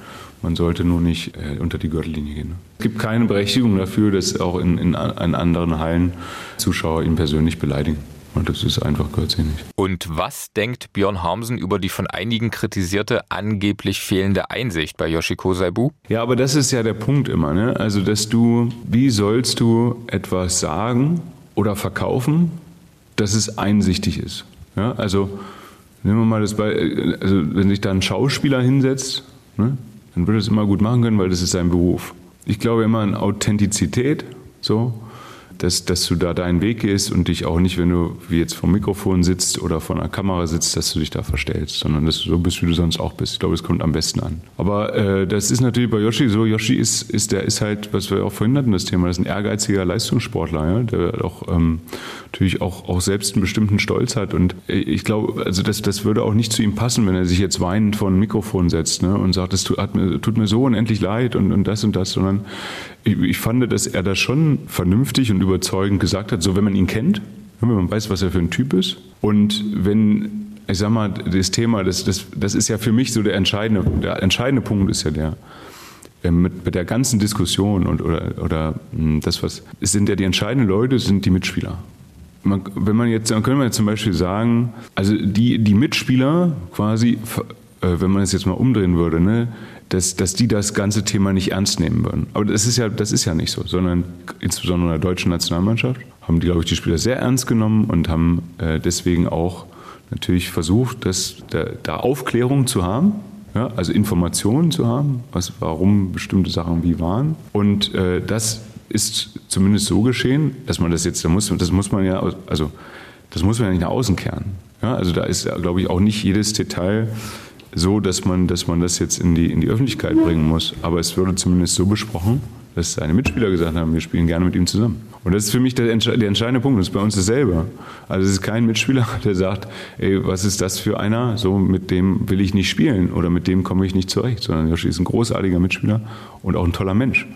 Man sollte nur nicht äh, unter die Gürtellinie gehen. Ne? Es gibt keine Berechtigung dafür, dass auch in, in, in anderen Hallen Zuschauer ihn persönlich beleidigen. Und das ist einfach, gehört sich nicht. Und was denkt Björn Harmsen über die von einigen kritisierte angeblich fehlende Einsicht bei Yoshiko Saibu? Ja, aber das ist ja der Punkt immer. Ne? Also, dass du, wie sollst du etwas sagen oder verkaufen, dass es einsichtig ist? Ja, also, nehmen wir mal das bei, also, wenn sich da ein Schauspieler hinsetzt, ne, dann würde es immer gut machen können, weil das ist sein Beruf. Ich glaube immer an Authentizität, so dass, dass du da deinen Weg gehst und dich auch nicht, wenn du wie jetzt vom Mikrofon sitzt oder vor einer Kamera sitzt, dass du dich da verstellst, sondern dass du so bist, wie du sonst auch bist. Ich glaube, es kommt am besten an. Aber äh, das ist natürlich bei Yoshi so. Yoshi ist, ist, der ist halt, was wir auch vorhin hatten, das Thema, das ist ein ehrgeiziger Leistungssportler, ja, der auch ähm, natürlich auch, auch selbst einen bestimmten Stolz hat. Und ich glaube, also das, das würde auch nicht zu ihm passen, wenn er sich jetzt weinend vor ein Mikrofon setzt ne, und sagt, es tut, tut mir so unendlich leid und, und das und das, sondern ich, ich fand, dass er das schon vernünftig und überzeugend gesagt hat, so wenn man ihn kennt, wenn man weiß, was er für ein Typ ist. Und wenn, ich sag mal, das Thema, das, das, das ist ja für mich so der entscheidende, der entscheidende Punkt ist ja der, äh, mit, mit der ganzen Diskussion und oder, oder hm, das, was, sind ja die entscheidenden Leute, sind die Mitspieler. Man, wenn man jetzt, dann können wir jetzt zum Beispiel sagen, also die, die Mitspieler quasi, äh, wenn man es jetzt mal umdrehen würde, ne, dass, dass die das ganze Thema nicht ernst nehmen würden. Aber das ist ja, das ist ja nicht so, sondern insbesondere in der deutschen Nationalmannschaft haben die, glaube ich, die Spieler sehr ernst genommen und haben äh, deswegen auch natürlich versucht, dass da, da Aufklärung zu haben, ja, also Informationen zu haben, was, warum bestimmte Sachen wie waren. Und äh, das ist zumindest so geschehen, dass man das jetzt, da muss, das muss man ja, also das muss man ja nicht nach außen kehren. Ja, also da ist, glaube ich, auch nicht jedes Detail so, dass man, dass man das jetzt in die, in die Öffentlichkeit bringen muss. Aber es wurde zumindest so besprochen, dass seine Mitspieler gesagt haben, wir spielen gerne mit ihm zusammen. Und das ist für mich der, der entscheidende Punkt. Das ist bei uns dasselbe. Also es ist kein Mitspieler, der sagt, ey, was ist das für einer? So mit dem will ich nicht spielen oder mit dem komme ich nicht zurecht. Sondern Yoshi ist ein großartiger Mitspieler und auch ein toller Mensch.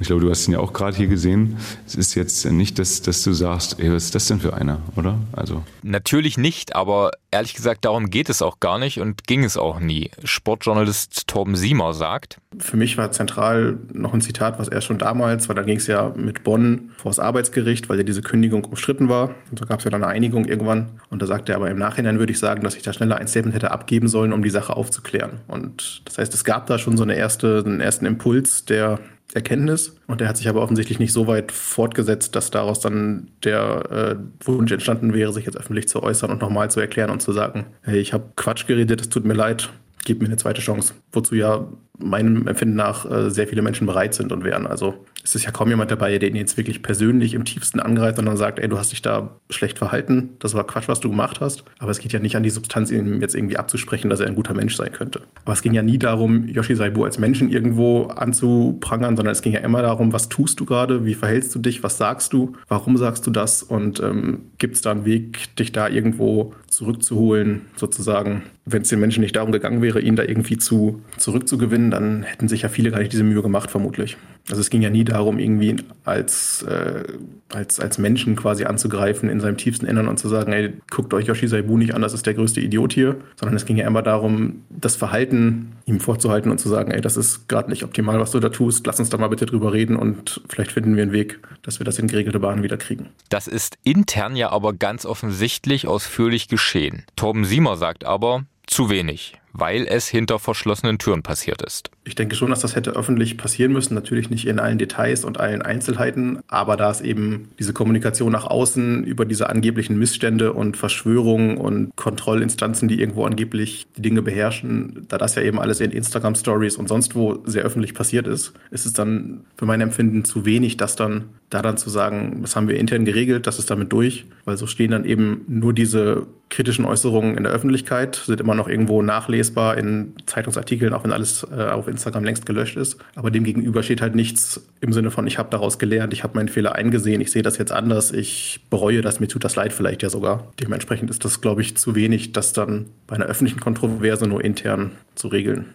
Ich glaube, du hast ihn ja auch gerade hier gesehen. Es ist jetzt nicht, dass, dass du sagst, ey, was ist das denn für einer, oder? Also. Natürlich nicht, aber ehrlich gesagt, darum geht es auch gar nicht und ging es auch nie. Sportjournalist Torben Siemer sagt. Für mich war zentral noch ein Zitat, was er schon damals, weil da ging es ja mit Bonn vor das Arbeitsgericht, weil ja diese Kündigung umstritten war. Und so gab es ja dann eine Einigung irgendwann. Und da sagte er aber im Nachhinein würde ich sagen, dass ich da schneller ein Statement hätte abgeben sollen, um die Sache aufzuklären. Und das heißt, es gab da schon so eine erste, einen ersten Impuls, der Erkenntnis. Und der hat sich aber offensichtlich nicht so weit fortgesetzt, dass daraus dann der äh, Wunsch entstanden wäre, sich jetzt öffentlich zu äußern und nochmal zu erklären und zu sagen, hey, ich habe Quatsch geredet, es tut mir leid, gib mir eine zweite Chance. Wozu ja meinem Empfinden nach äh, sehr viele Menschen bereit sind und wären. Also es ist ja kaum jemand dabei, der ihn jetzt wirklich persönlich im tiefsten angreift, sondern sagt, ey, du hast dich da schlecht verhalten, das war Quatsch, was du gemacht hast. Aber es geht ja nicht an die Substanz, ihm jetzt irgendwie abzusprechen, dass er ein guter Mensch sein könnte. Aber es ging ja nie darum, Yoshi Saibu als Menschen irgendwo anzuprangern, sondern es ging ja immer darum, was tust du gerade, wie verhältst du dich, was sagst du, warum sagst du das und ähm, gibt es da einen Weg, dich da irgendwo zurückzuholen, sozusagen. Wenn es den Menschen nicht darum gegangen wäre, ihn da irgendwie zu zurückzugewinnen, dann hätten sich ja viele gar nicht diese Mühe gemacht, vermutlich. Also es ging ja nie darum, irgendwie als, äh, als, als Menschen quasi anzugreifen in seinem tiefsten Innern und zu sagen, ey, guckt euch Yoshi Saibu nicht an, das ist der größte Idiot hier, sondern es ging ja immer darum, das Verhalten ihm vorzuhalten und zu sagen, ey, das ist gerade nicht optimal, was du da tust, lass uns da mal bitte drüber reden und vielleicht finden wir einen Weg, dass wir das in geregelte Bahnen wieder kriegen. Das ist intern ja aber ganz offensichtlich ausführlich geschehen. Torben Siemer sagt aber, zu wenig weil es hinter verschlossenen Türen passiert ist. Ich denke schon, dass das hätte öffentlich passieren müssen. Natürlich nicht in allen Details und allen Einzelheiten, aber da es eben diese Kommunikation nach außen über diese angeblichen Missstände und Verschwörungen und Kontrollinstanzen, die irgendwo angeblich die Dinge beherrschen, da das ja eben alles in Instagram Stories und sonst wo sehr öffentlich passiert ist, ist es dann für mein Empfinden zu wenig, das dann da dann zu sagen, das haben wir intern geregelt, das ist damit durch, weil so stehen dann eben nur diese kritischen Äußerungen in der Öffentlichkeit, sind immer noch irgendwo nachlesbar in Zeitungsartikeln, auch wenn alles äh, auf Instagram längst gelöscht ist. Aber dem gegenüber steht halt nichts im Sinne von, ich habe daraus gelernt, ich habe meinen Fehler eingesehen, ich sehe das jetzt anders, ich bereue das, mir tut das leid vielleicht ja sogar. Dementsprechend ist das, glaube ich, zu wenig, das dann bei einer öffentlichen Kontroverse nur intern zu regeln.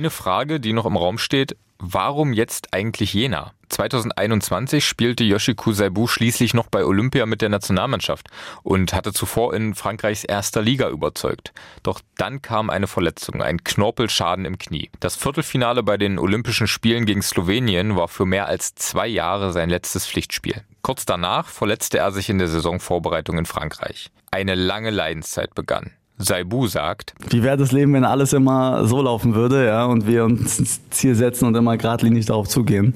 Eine Frage, die noch im Raum steht, warum jetzt eigentlich Jena? 2021 spielte Yoshiko Saibu schließlich noch bei Olympia mit der Nationalmannschaft und hatte zuvor in Frankreichs erster Liga überzeugt. Doch dann kam eine Verletzung, ein Knorpelschaden im Knie. Das Viertelfinale bei den Olympischen Spielen gegen Slowenien war für mehr als zwei Jahre sein letztes Pflichtspiel. Kurz danach verletzte er sich in der Saisonvorbereitung in Frankreich. Eine lange Leidenszeit begann. Saibu sagt. Wie wäre das Leben, wenn alles immer so laufen würde, ja, und wir uns ins Ziel setzen und immer geradlinig darauf zugehen?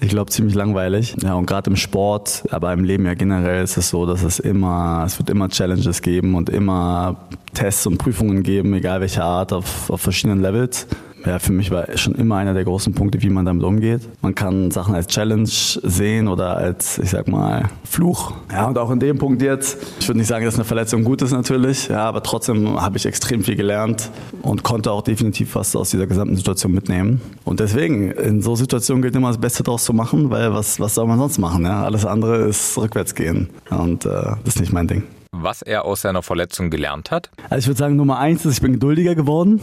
Ich glaube, ziemlich langweilig. Ja, und gerade im Sport, aber im Leben ja generell ist es so, dass es immer, es wird immer Challenges geben und immer Tests und Prüfungen geben, egal welcher Art, auf, auf verschiedenen Levels ja, für mich war schon immer einer der großen Punkte, wie man damit umgeht. Man kann Sachen als Challenge sehen oder als, ich sag mal, Fluch. Ja, und auch in dem Punkt jetzt, ich würde nicht sagen, dass eine Verletzung gut ist natürlich, ja, aber trotzdem habe ich extrem viel gelernt und konnte auch definitiv was aus dieser gesamten Situation mitnehmen. Und deswegen, in so Situationen gilt immer das Beste draus zu machen, weil was, was soll man sonst machen? Ja? Alles andere ist rückwärts gehen und äh, das ist nicht mein Ding was er aus seiner Verletzung gelernt hat? Also ich würde sagen, Nummer eins ist, ich bin geduldiger geworden.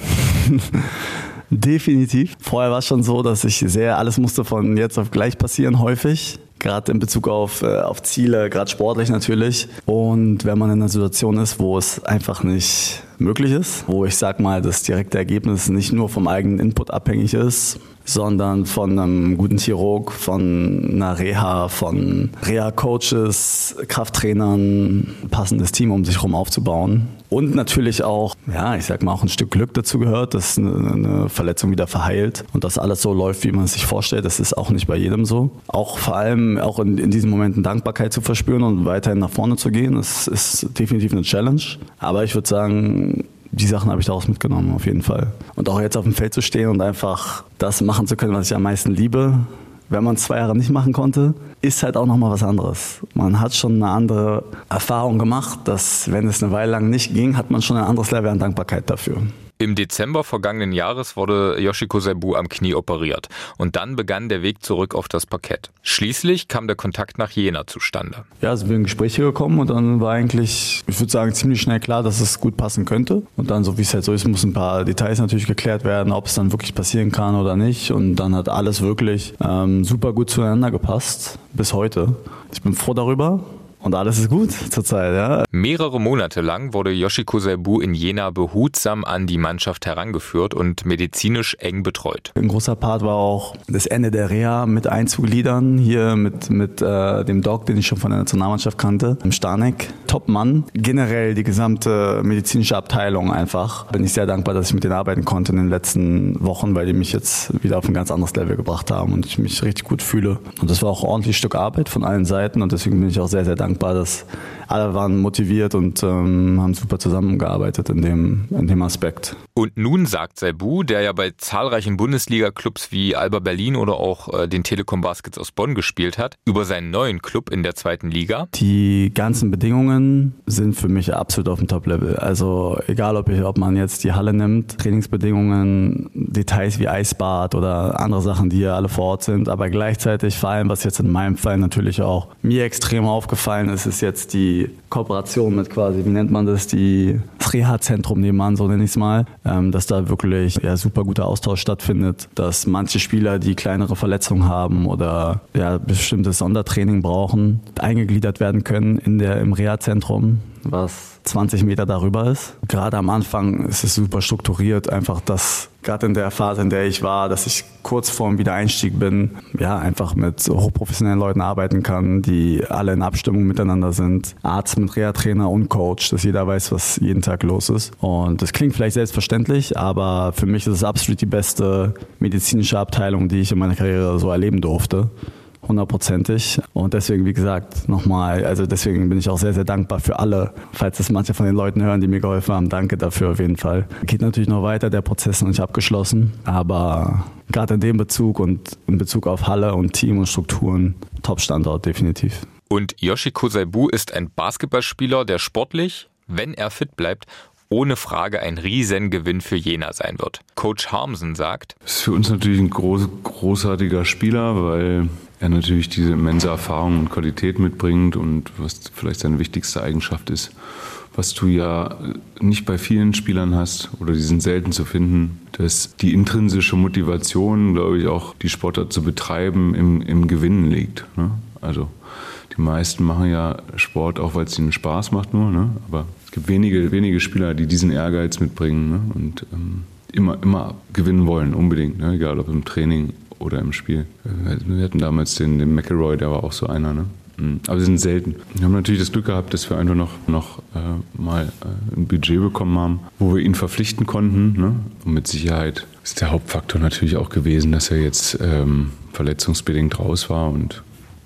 Definitiv. Vorher war es schon so, dass ich sehr, alles musste von jetzt auf gleich passieren, häufig. Gerade in Bezug auf, äh, auf Ziele, gerade sportlich natürlich. Und wenn man in einer Situation ist, wo es einfach nicht möglich ist, wo ich sag mal, das direkte Ergebnis nicht nur vom eigenen Input abhängig ist, sondern von einem guten Chirurg, von einer Reha, von Reha-Coaches, Krafttrainern, passendes Team um sich herum aufzubauen. Und natürlich auch, ja, ich sag mal, auch ein Stück Glück dazu gehört, dass eine, Verletzung wieder verheilt und dass alles so läuft, wie man es sich vorstellt. Das ist auch nicht bei jedem so. Auch vor allem auch in, in diesen Momenten Dankbarkeit zu verspüren und weiterhin nach vorne zu gehen, das ist definitiv eine Challenge. Aber ich würde sagen, die Sachen habe ich daraus mitgenommen, auf jeden Fall. Und auch jetzt auf dem Feld zu stehen und einfach das machen zu können, was ich am meisten liebe, wenn man es zwei Jahre nicht machen konnte, ist halt auch nochmal was anderes. Man hat schon eine andere Erfahrung gemacht, dass wenn es eine Weile lang nicht ging, hat man schon ein anderes Level an Dankbarkeit dafür. Im Dezember vergangenen Jahres wurde Yoshiko Saibu am Knie operiert und dann begann der Weg zurück auf das Parkett. Schließlich kam der Kontakt nach Jena zustande. Ja, also wir in Gespräche gekommen und dann war eigentlich, ich würde sagen, ziemlich schnell klar, dass es gut passen könnte. Und dann, so wie es halt so ist, muss ein paar Details natürlich geklärt werden, ob es dann wirklich passieren kann oder nicht. Und dann hat alles wirklich ähm, super gut zueinander gepasst bis heute. Ich bin froh darüber und alles ist gut zurzeit, ja. Mehrere Monate lang wurde Yoshiko Saibu in Jena behutsam an die Mannschaft herangeführt und medizinisch eng betreut. Ein großer Part war auch das Ende der Reha mit Einzugliedern, hier mit, mit äh, dem Doc, den ich schon von der Nationalmannschaft kannte, im Starnek. Top-Mann. Generell die gesamte medizinische Abteilung einfach. Bin ich sehr dankbar, dass ich mit denen arbeiten konnte in den letzten Wochen, weil die mich jetzt wieder auf ein ganz anderes Level gebracht haben und ich mich richtig gut fühle. Und das war auch ein ordentliches Stück Arbeit von allen Seiten und deswegen bin ich auch sehr, sehr dankbar dankbar, dass alle waren motiviert und ähm, haben super zusammengearbeitet in dem, in dem Aspekt. Und nun sagt Saibu, der ja bei zahlreichen Bundesliga-Clubs wie Alba Berlin oder auch äh, den Telekom Baskets aus Bonn gespielt hat, über seinen neuen Club in der zweiten Liga. Die ganzen Bedingungen sind für mich absolut auf dem Top-Level. Also egal, ob, ich, ob man jetzt die Halle nimmt, Trainingsbedingungen, Details wie Eisbad oder andere Sachen, die ja alle vor Ort sind, aber gleichzeitig vor allem, was jetzt in meinem Fall natürlich auch mir extrem aufgefallen ist, ist jetzt die Kooperation mit quasi, wie nennt man das, die Reha-Zentrum nebenan, so nenne ich es mal, ähm, dass da wirklich ja, super guter Austausch stattfindet, dass manche Spieler, die kleinere Verletzungen haben oder ja, bestimmtes Sondertraining brauchen, eingegliedert werden können in der, im Reha-Zentrum, was 20 Meter darüber ist. Gerade am Anfang ist es super strukturiert, einfach dass gerade in der Phase, in der ich war, dass ich kurz vor dem Wiedereinstieg bin, ja, einfach mit hochprofessionellen Leuten arbeiten kann, die alle in Abstimmung miteinander sind. Arzt mit Reha-Trainer und Coach, dass jeder weiß, was jeden Tag los ist. Und das klingt vielleicht selbstverständlich, aber für mich ist es absolut die beste medizinische Abteilung, die ich in meiner Karriere so erleben durfte hundertprozentig. Und deswegen, wie gesagt, nochmal, also deswegen bin ich auch sehr, sehr dankbar für alle, falls das manche von den Leuten hören, die mir geholfen haben. Danke dafür auf jeden Fall. Geht natürlich noch weiter, der Prozess ist noch nicht abgeschlossen, aber gerade in dem Bezug und in Bezug auf Halle und Team und Strukturen, Top-Standort definitiv. Und Yoshiko Saibu ist ein Basketballspieler, der sportlich, wenn er fit bleibt, ohne Frage ein Riesengewinn für Jena sein wird. Coach Harmsen sagt, Das ist für uns natürlich ein groß, großartiger Spieler, weil er natürlich diese immense Erfahrung und Qualität mitbringt und was vielleicht seine wichtigste Eigenschaft ist, was du ja nicht bei vielen Spielern hast oder die sind selten zu finden, dass die intrinsische Motivation, glaube ich, auch die Sportart zu betreiben, im, im Gewinnen liegt. Ne? Also die meisten machen ja Sport auch, weil es ihnen Spaß macht nur, ne? aber es gibt wenige, wenige Spieler, die diesen Ehrgeiz mitbringen ne? und ähm, immer, immer gewinnen wollen, unbedingt, ne? egal ob im Training oder im Spiel. Wir hatten damals den, den McElroy, der war auch so einer. Ne? Mhm. Aber sie sind selten. Wir haben natürlich das Glück gehabt, dass wir einfach noch, noch äh, mal äh, ein Budget bekommen haben, wo wir ihn verpflichten konnten. Ne? Und mit Sicherheit ist der Hauptfaktor natürlich auch gewesen, dass er jetzt ähm, verletzungsbedingt raus war und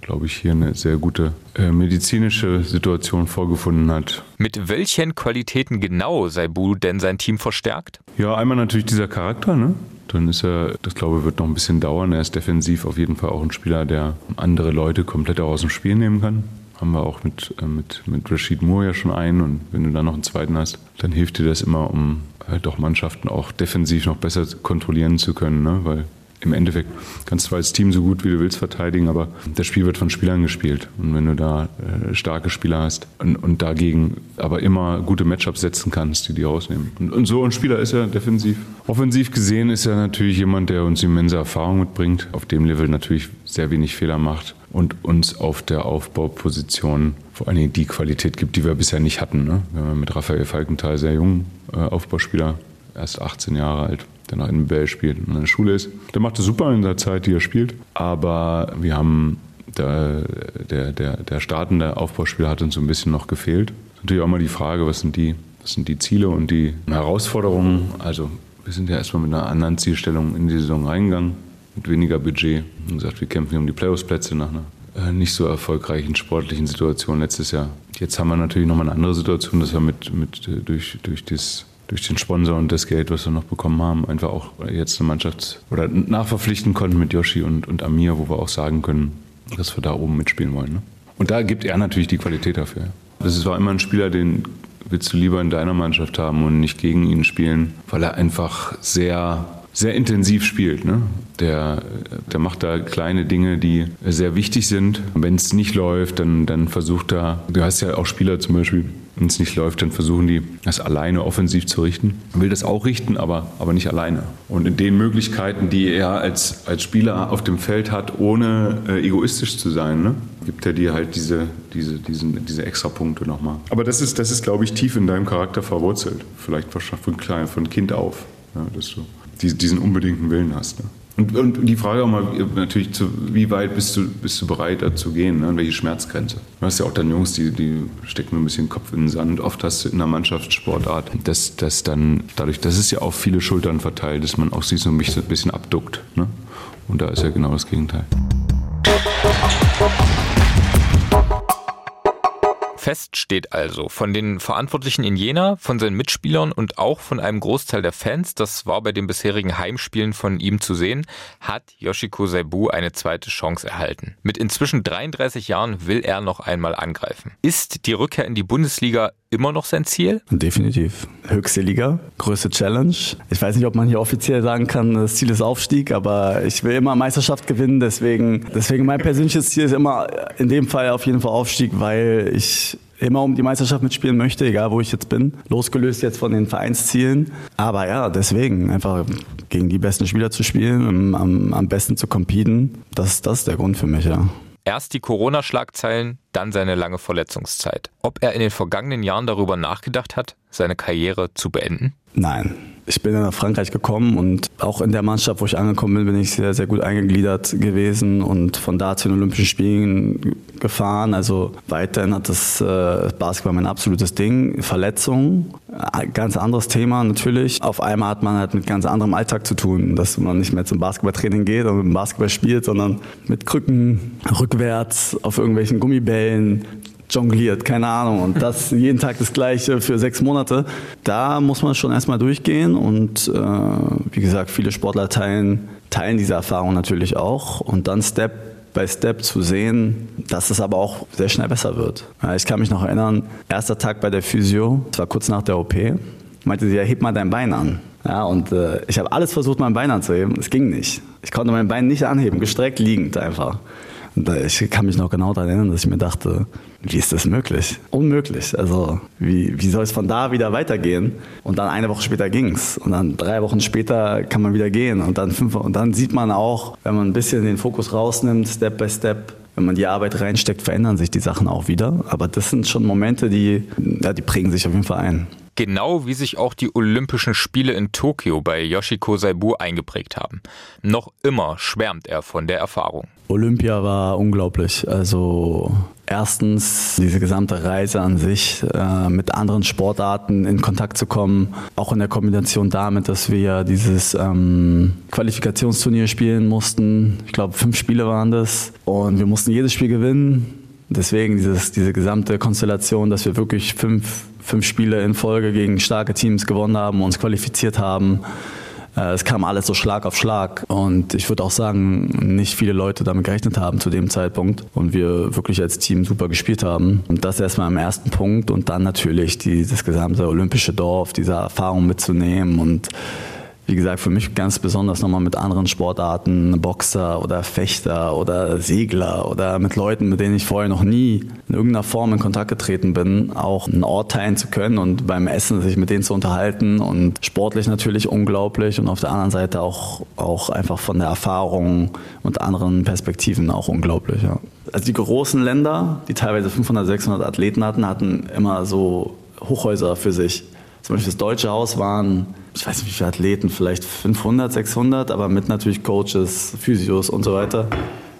glaube ich, hier eine sehr gute äh, medizinische Situation vorgefunden hat. Mit welchen Qualitäten genau sei Bu denn sein Team verstärkt? Ja, einmal natürlich dieser Charakter, ne? Dann ist er, das glaube ich, wird noch ein bisschen dauern. Er ist defensiv auf jeden Fall auch ein Spieler, der andere Leute komplett auch aus dem Spiel nehmen kann. Haben wir auch mit, äh, mit, mit Rashid Moore ja schon einen. Und wenn du dann noch einen zweiten hast, dann hilft dir das immer, um äh, doch Mannschaften auch defensiv noch besser kontrollieren zu können. Ne? Weil im Endeffekt kannst du als Team so gut wie du willst verteidigen, aber das Spiel wird von Spielern gespielt. Und wenn du da äh, starke Spieler hast und, und, dagegen aber immer gute Matchups setzen kannst, die die rausnehmen. Und, und, so ein Spieler ist er defensiv. Offensiv gesehen ist er natürlich jemand, der uns immense Erfahrung mitbringt, auf dem Level natürlich sehr wenig Fehler macht und uns auf der Aufbauposition vor allen Dingen die Qualität gibt, die wir bisher nicht hatten. Ne? Wir haben mit Raphael Falkenthal sehr jungen äh, Aufbauspieler, erst 18 Jahre alt, der noch in Bell spielt und in der Schule ist. Der macht es super in der Zeit, die er spielt. Aber wir haben, der, der, der, der startende Aufbauspieler hat uns so ein bisschen noch gefehlt. Natürlich auch mal die Frage, was sind die, was sind die Ziele und die Herausforderungen? Also wir sind ja erstmal mit einer anderen Zielstellung in die Saison reingegangen, mit weniger Budget. Und gesagt, wir kämpfen um die Playoffs-Plätze nach einer äh, nicht so erfolgreichen sportlichen Situation letztes Jahr. Jetzt haben wir natürlich nochmal eine andere Situation, dass wir mit, mit äh, durch, durch das durch den Sponsor und das Geld, was wir noch bekommen haben, einfach auch jetzt eine Mannschaft oder nachverpflichten konnten mit Yoshi und, und Amir, wo wir auch sagen können, dass wir da oben mitspielen wollen. Ne? Und da gibt er natürlich die Qualität dafür. Das war immer ein Spieler, den willst du lieber in deiner Mannschaft haben und nicht gegen ihn spielen, weil er einfach sehr sehr intensiv spielt. Ne? Der, der macht da kleine Dinge, die sehr wichtig sind. Wenn es nicht läuft, dann, dann versucht er, du hast ja auch Spieler zum Beispiel, wenn es nicht läuft, dann versuchen die, das alleine offensiv zu richten. Er will das auch richten, aber, aber nicht alleine. Und in den Möglichkeiten, die er als, als Spieler auf dem Feld hat, ohne äh, egoistisch zu sein, ne? gibt er dir halt diese, diese, diesen, diese Extrapunkte nochmal. Aber das ist, das ist, glaube ich, tief in deinem Charakter verwurzelt. Vielleicht von, klein, von Kind auf. Ja, dass du diesen unbedingten Willen hast. Ne? Und, und, die Frage auch mal natürlich, zu, wie weit bist du, bist du bereit, da zu gehen? Ne? Welche Schmerzgrenze? Du hast ja auch dann Jungs, die, die stecken ein bisschen Kopf in den Sand. Oft hast du in einer Mannschaftssportart, dass, dass dann, dadurch, dass es ja auf viele Schultern verteilt, dass man auch sich so ein bisschen abduckt. Ne? Und da ist ja genau das Gegenteil. Fest steht also von den Verantwortlichen in Jena, von seinen Mitspielern und auch von einem Großteil der Fans, das war bei den bisherigen Heimspielen von ihm zu sehen, hat Yoshiko Saibu eine zweite Chance erhalten. Mit inzwischen 33 Jahren will er noch einmal angreifen. Ist die Rückkehr in die Bundesliga immer noch sein Ziel? Definitiv. Höchste Liga, größte Challenge. Ich weiß nicht, ob man hier offiziell sagen kann, das Ziel ist Aufstieg, aber ich will immer Meisterschaft gewinnen. Deswegen, deswegen mein persönliches Ziel ist immer in dem Fall auf jeden Fall Aufstieg, weil ich immer um die Meisterschaft mitspielen möchte, egal wo ich jetzt bin. Losgelöst jetzt von den Vereinszielen. Aber ja, deswegen einfach gegen die besten Spieler zu spielen, am, am besten zu competen, das, das ist der Grund für mich, ja. Erst die Corona-Schlagzeilen, dann seine lange Verletzungszeit. Ob er in den vergangenen Jahren darüber nachgedacht hat, seine Karriere zu beenden? Nein, ich bin nach Frankreich gekommen und auch in der Mannschaft, wo ich angekommen bin, bin ich sehr, sehr gut eingegliedert gewesen und von da zu den Olympischen Spielen gefahren. Also weiterhin hat das äh, Basketball mein absolutes Ding. Verletzungen, äh, ganz anderes Thema natürlich. Auf einmal hat man halt mit ganz anderem Alltag zu tun, dass man nicht mehr zum Basketballtraining geht und mit dem Basketball spielt, sondern mit Krücken, rückwärts auf irgendwelchen Gummibällen, jongliert, keine Ahnung. Und das jeden Tag das Gleiche für sechs Monate. Da muss man schon erstmal durchgehen. Und äh, wie gesagt, viele Sportler teilen, teilen diese Erfahrung natürlich auch. Und dann Step by Step zu sehen, dass es aber auch sehr schnell besser wird. Ich kann mich noch erinnern, erster Tag bei der Physio, das war kurz nach der OP, meinte sie, ja, heb mal dein Bein an. Ja, und äh, ich habe alles versucht, mein Bein anzuheben. Es ging nicht. Ich konnte mein Bein nicht anheben, gestreckt liegend einfach. Und ich kann mich noch genau daran erinnern, dass ich mir dachte, wie ist das möglich? Unmöglich. Also wie, wie soll es von da wieder weitergehen? Und dann eine Woche später ging's. Und dann drei Wochen später kann man wieder gehen. Und dann fünf Und dann sieht man auch, wenn man ein bisschen den Fokus rausnimmt, Step by Step, wenn man die Arbeit reinsteckt, verändern sich die Sachen auch wieder. Aber das sind schon Momente, die, ja, die prägen sich auf jeden Fall ein. Genau wie sich auch die Olympischen Spiele in Tokio bei Yoshiko Saibu eingeprägt haben. Noch immer schwärmt er von der Erfahrung. Olympia war unglaublich. Also erstens diese gesamte Reise an sich, äh, mit anderen Sportarten in Kontakt zu kommen, auch in der Kombination damit, dass wir dieses ähm, Qualifikationsturnier spielen mussten. Ich glaube, fünf Spiele waren das und wir mussten jedes Spiel gewinnen. Deswegen dieses, diese gesamte Konstellation, dass wir wirklich fünf, fünf Spiele in Folge gegen starke Teams gewonnen haben, uns qualifiziert haben äh, es kam alles so Schlag auf Schlag und ich würde auch sagen, nicht viele Leute damit gerechnet haben zu dem Zeitpunkt und wir wirklich als Team super gespielt haben. Und das erstmal im ersten Punkt und dann natürlich die, das gesamte olympische Dorf, diese Erfahrung mitzunehmen und wie gesagt, für mich ganz besonders nochmal mit anderen Sportarten, Boxer oder Fechter oder Segler oder mit Leuten, mit denen ich vorher noch nie in irgendeiner Form in Kontakt getreten bin, auch einen Ort teilen zu können und beim Essen sich mit denen zu unterhalten und sportlich natürlich unglaublich und auf der anderen Seite auch, auch einfach von der Erfahrung und anderen Perspektiven auch unglaublich. Ja. Also die großen Länder, die teilweise 500, 600 Athleten hatten, hatten immer so Hochhäuser für sich. Zum Beispiel das Deutsche Haus waren, ich weiß nicht wie viele Athleten, vielleicht 500, 600, aber mit natürlich Coaches, Physios und so weiter.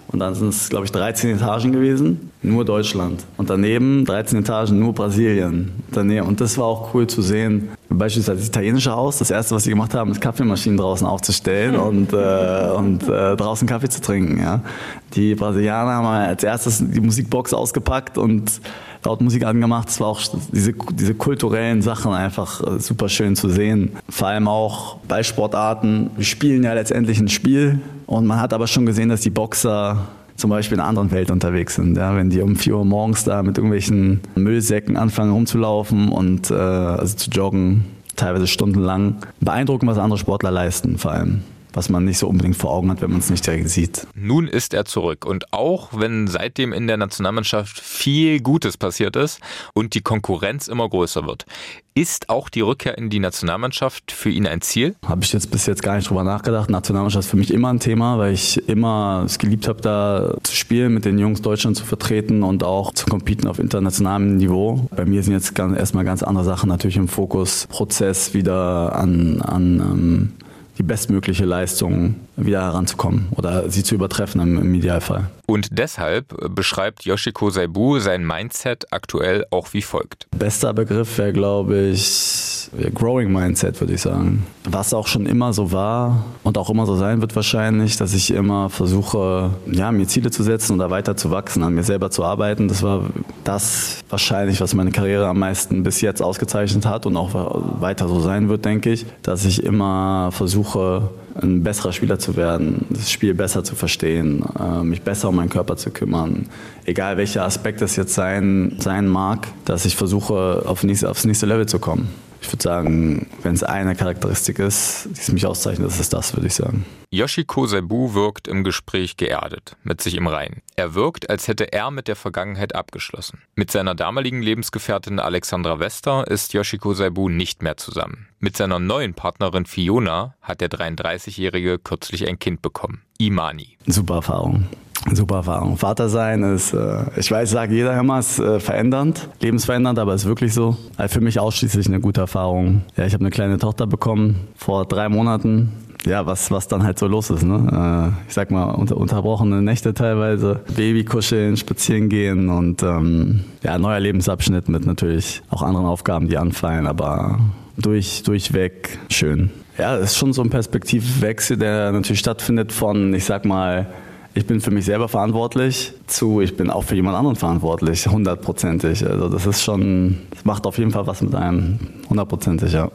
Und dann sind es, glaube ich, 13 Etagen gewesen, nur Deutschland. Und daneben 13 Etagen, nur Brasilien. Und das war auch cool zu sehen. Beispielsweise das italienische Haus, das erste, was sie gemacht haben, ist Kaffeemaschinen draußen aufzustellen und, äh, und äh, draußen Kaffee zu trinken. Ja. Die Brasilianer haben als erstes die Musikbox ausgepackt und laut Musik angemacht. Es war auch diese, diese kulturellen Sachen einfach äh, super schön zu sehen. Vor allem auch bei Sportarten. Wir spielen ja letztendlich ein Spiel und man hat aber schon gesehen, dass die Boxer zum Beispiel in einer anderen Welt unterwegs sind. Ja, wenn die um 4 Uhr morgens da mit irgendwelchen Müllsäcken anfangen rumzulaufen und äh, also zu joggen, teilweise stundenlang. Beeindruckend, was andere Sportler leisten vor allem was man nicht so unbedingt vor Augen hat, wenn man es nicht direkt sieht. Nun ist er zurück und auch wenn seitdem in der Nationalmannschaft viel Gutes passiert ist und die Konkurrenz immer größer wird, ist auch die Rückkehr in die Nationalmannschaft für ihn ein Ziel? Habe ich jetzt bis jetzt gar nicht drüber nachgedacht. Nationalmannschaft ist für mich immer ein Thema, weil ich immer es geliebt habe, da zu spielen, mit den Jungs Deutschland zu vertreten und auch zu competen auf internationalem Niveau. Bei mir sind jetzt ganz, erstmal ganz andere Sachen natürlich im Fokus. Prozess wieder an, an ähm, die bestmögliche Leistung wieder heranzukommen oder sie zu übertreffen im, im Idealfall. Und deshalb beschreibt Yoshiko Saibu sein Mindset aktuell auch wie folgt. Bester Begriff wäre, glaube ich, Growing Mindset, würde ich sagen. Was auch schon immer so war und auch immer so sein wird wahrscheinlich, dass ich immer versuche, ja, mir Ziele zu setzen oder weiter zu wachsen, an mir selber zu arbeiten. Das war das wahrscheinlich, was meine Karriere am meisten bis jetzt ausgezeichnet hat und auch weiter so sein wird, denke ich, dass ich immer versuche, ein besserer Spieler zu werden, das Spiel besser zu verstehen, äh, mich besser um meinen Körper zu kümmern. Egal welcher Aspekt es jetzt sein, sein mag, dass ich versuche, aufs nächste Level zu kommen. Ich würde sagen, wenn es eine Charakteristik ist, die es mich auszeichnet, ist es das, würde ich sagen. Yoshiko Saibu wirkt im Gespräch geerdet, mit sich im Reinen. Er wirkt, als hätte er mit der Vergangenheit abgeschlossen. Mit seiner damaligen Lebensgefährtin Alexandra Wester ist Yoshiko Saibu nicht mehr zusammen. Mit seiner neuen Partnerin Fiona hat der 33-Jährige kürzlich ein Kind bekommen. Imani. Super Erfahrung. Super Erfahrung. Vater sein ist, äh, ich weiß, sagt jeder immer, ist äh, verändernd, lebensverändernd, aber ist wirklich so. Also für mich ausschließlich eine gute Erfahrung. Ja, ich habe eine kleine Tochter bekommen vor drei Monaten. Ja, was, was dann halt so los ist. Ne? Äh, ich sag mal, unter, unterbrochene Nächte teilweise, Babykuscheln, spazieren gehen und ähm, ja, neuer Lebensabschnitt mit natürlich auch anderen Aufgaben, die anfallen, aber durch, durchweg schön. Ja, es ist schon so ein Perspektivwechsel, der natürlich stattfindet von, ich sag mal, ich bin für mich selber verantwortlich zu, ich bin auch für jemand anderen verantwortlich, hundertprozentig. Also das ist schon, das macht auf jeden Fall was mit einem, hundertprozentig, ja.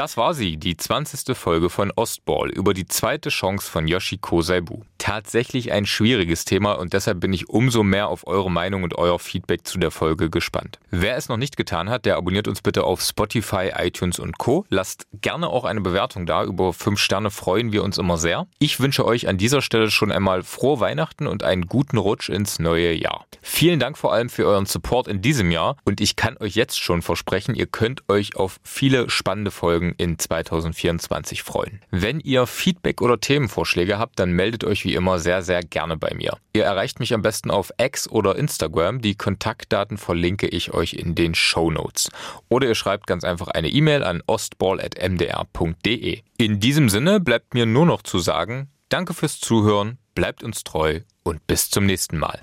Das war sie, die 20. Folge von Ostball über die zweite Chance von Yoshiko Saibu. Tatsächlich ein schwieriges Thema und deshalb bin ich umso mehr auf eure Meinung und euer Feedback zu der Folge gespannt. Wer es noch nicht getan hat, der abonniert uns bitte auf Spotify, iTunes und Co. Lasst gerne auch eine Bewertung da. Über 5 Sterne freuen wir uns immer sehr. Ich wünsche euch an dieser Stelle schon einmal frohe Weihnachten und einen guten Rutsch ins neue Jahr. Vielen Dank vor allem für euren Support in diesem Jahr und ich kann euch jetzt schon versprechen, ihr könnt euch auf viele spannende In 2024 freuen. Wenn ihr Feedback oder Themenvorschläge habt, dann meldet euch wie immer sehr, sehr gerne bei mir. Ihr erreicht mich am besten auf X oder Instagram. Die Kontaktdaten verlinke ich euch in den Show Notes. Oder ihr schreibt ganz einfach eine E-Mail an ostball.mdr.de. In diesem Sinne bleibt mir nur noch zu sagen, danke fürs Zuhören, bleibt uns treu und bis zum nächsten Mal.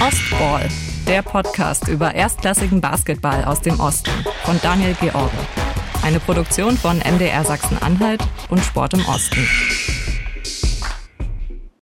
Ostball der Podcast über erstklassigen Basketball aus dem Osten von Daniel George. Eine Produktion von MDR Sachsen-Anhalt und Sport im Osten.